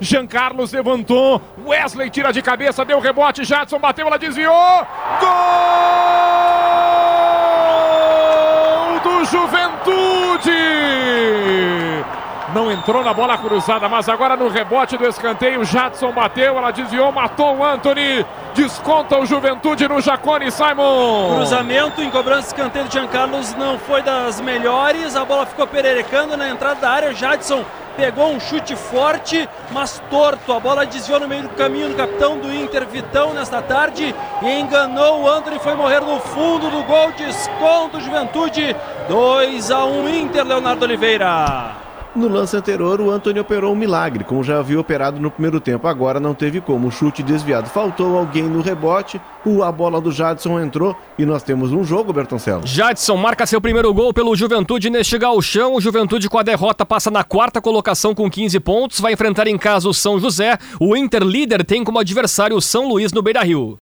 Jean Carlos levantou. Wesley tira de cabeça, deu rebote. Jadson bateu, ela desviou. Gol do Juventude! Não entrou na bola cruzada, mas agora no rebote do escanteio, Jadson bateu, ela desviou, matou o Anthony. Desconta o Juventude no Jacone Simon. Cruzamento em cobrança escanteio de Jean Carlos não foi das melhores. A bola ficou pererecando na entrada da área. Jadson pegou um chute forte, mas torto. A bola desviou no meio do caminho do capitão do Inter, Vitão, nesta tarde. E enganou o Anthony, foi morrer no fundo do gol. Desconto Juventude. 2 a 1 Inter, Leonardo Oliveira. No lance anterior, o Antônio operou um milagre, como já havia operado no primeiro tempo. Agora não teve como. Chute desviado. Faltou alguém no rebote. A bola do Jadson entrou e nós temos um jogo, Bertoncelo. Jadson marca seu primeiro gol pelo Juventude neste galchão. O Juventude com a derrota passa na quarta colocação com 15 pontos. Vai enfrentar em casa o São José. O Inter líder tem como adversário o São Luís no Beira-Rio.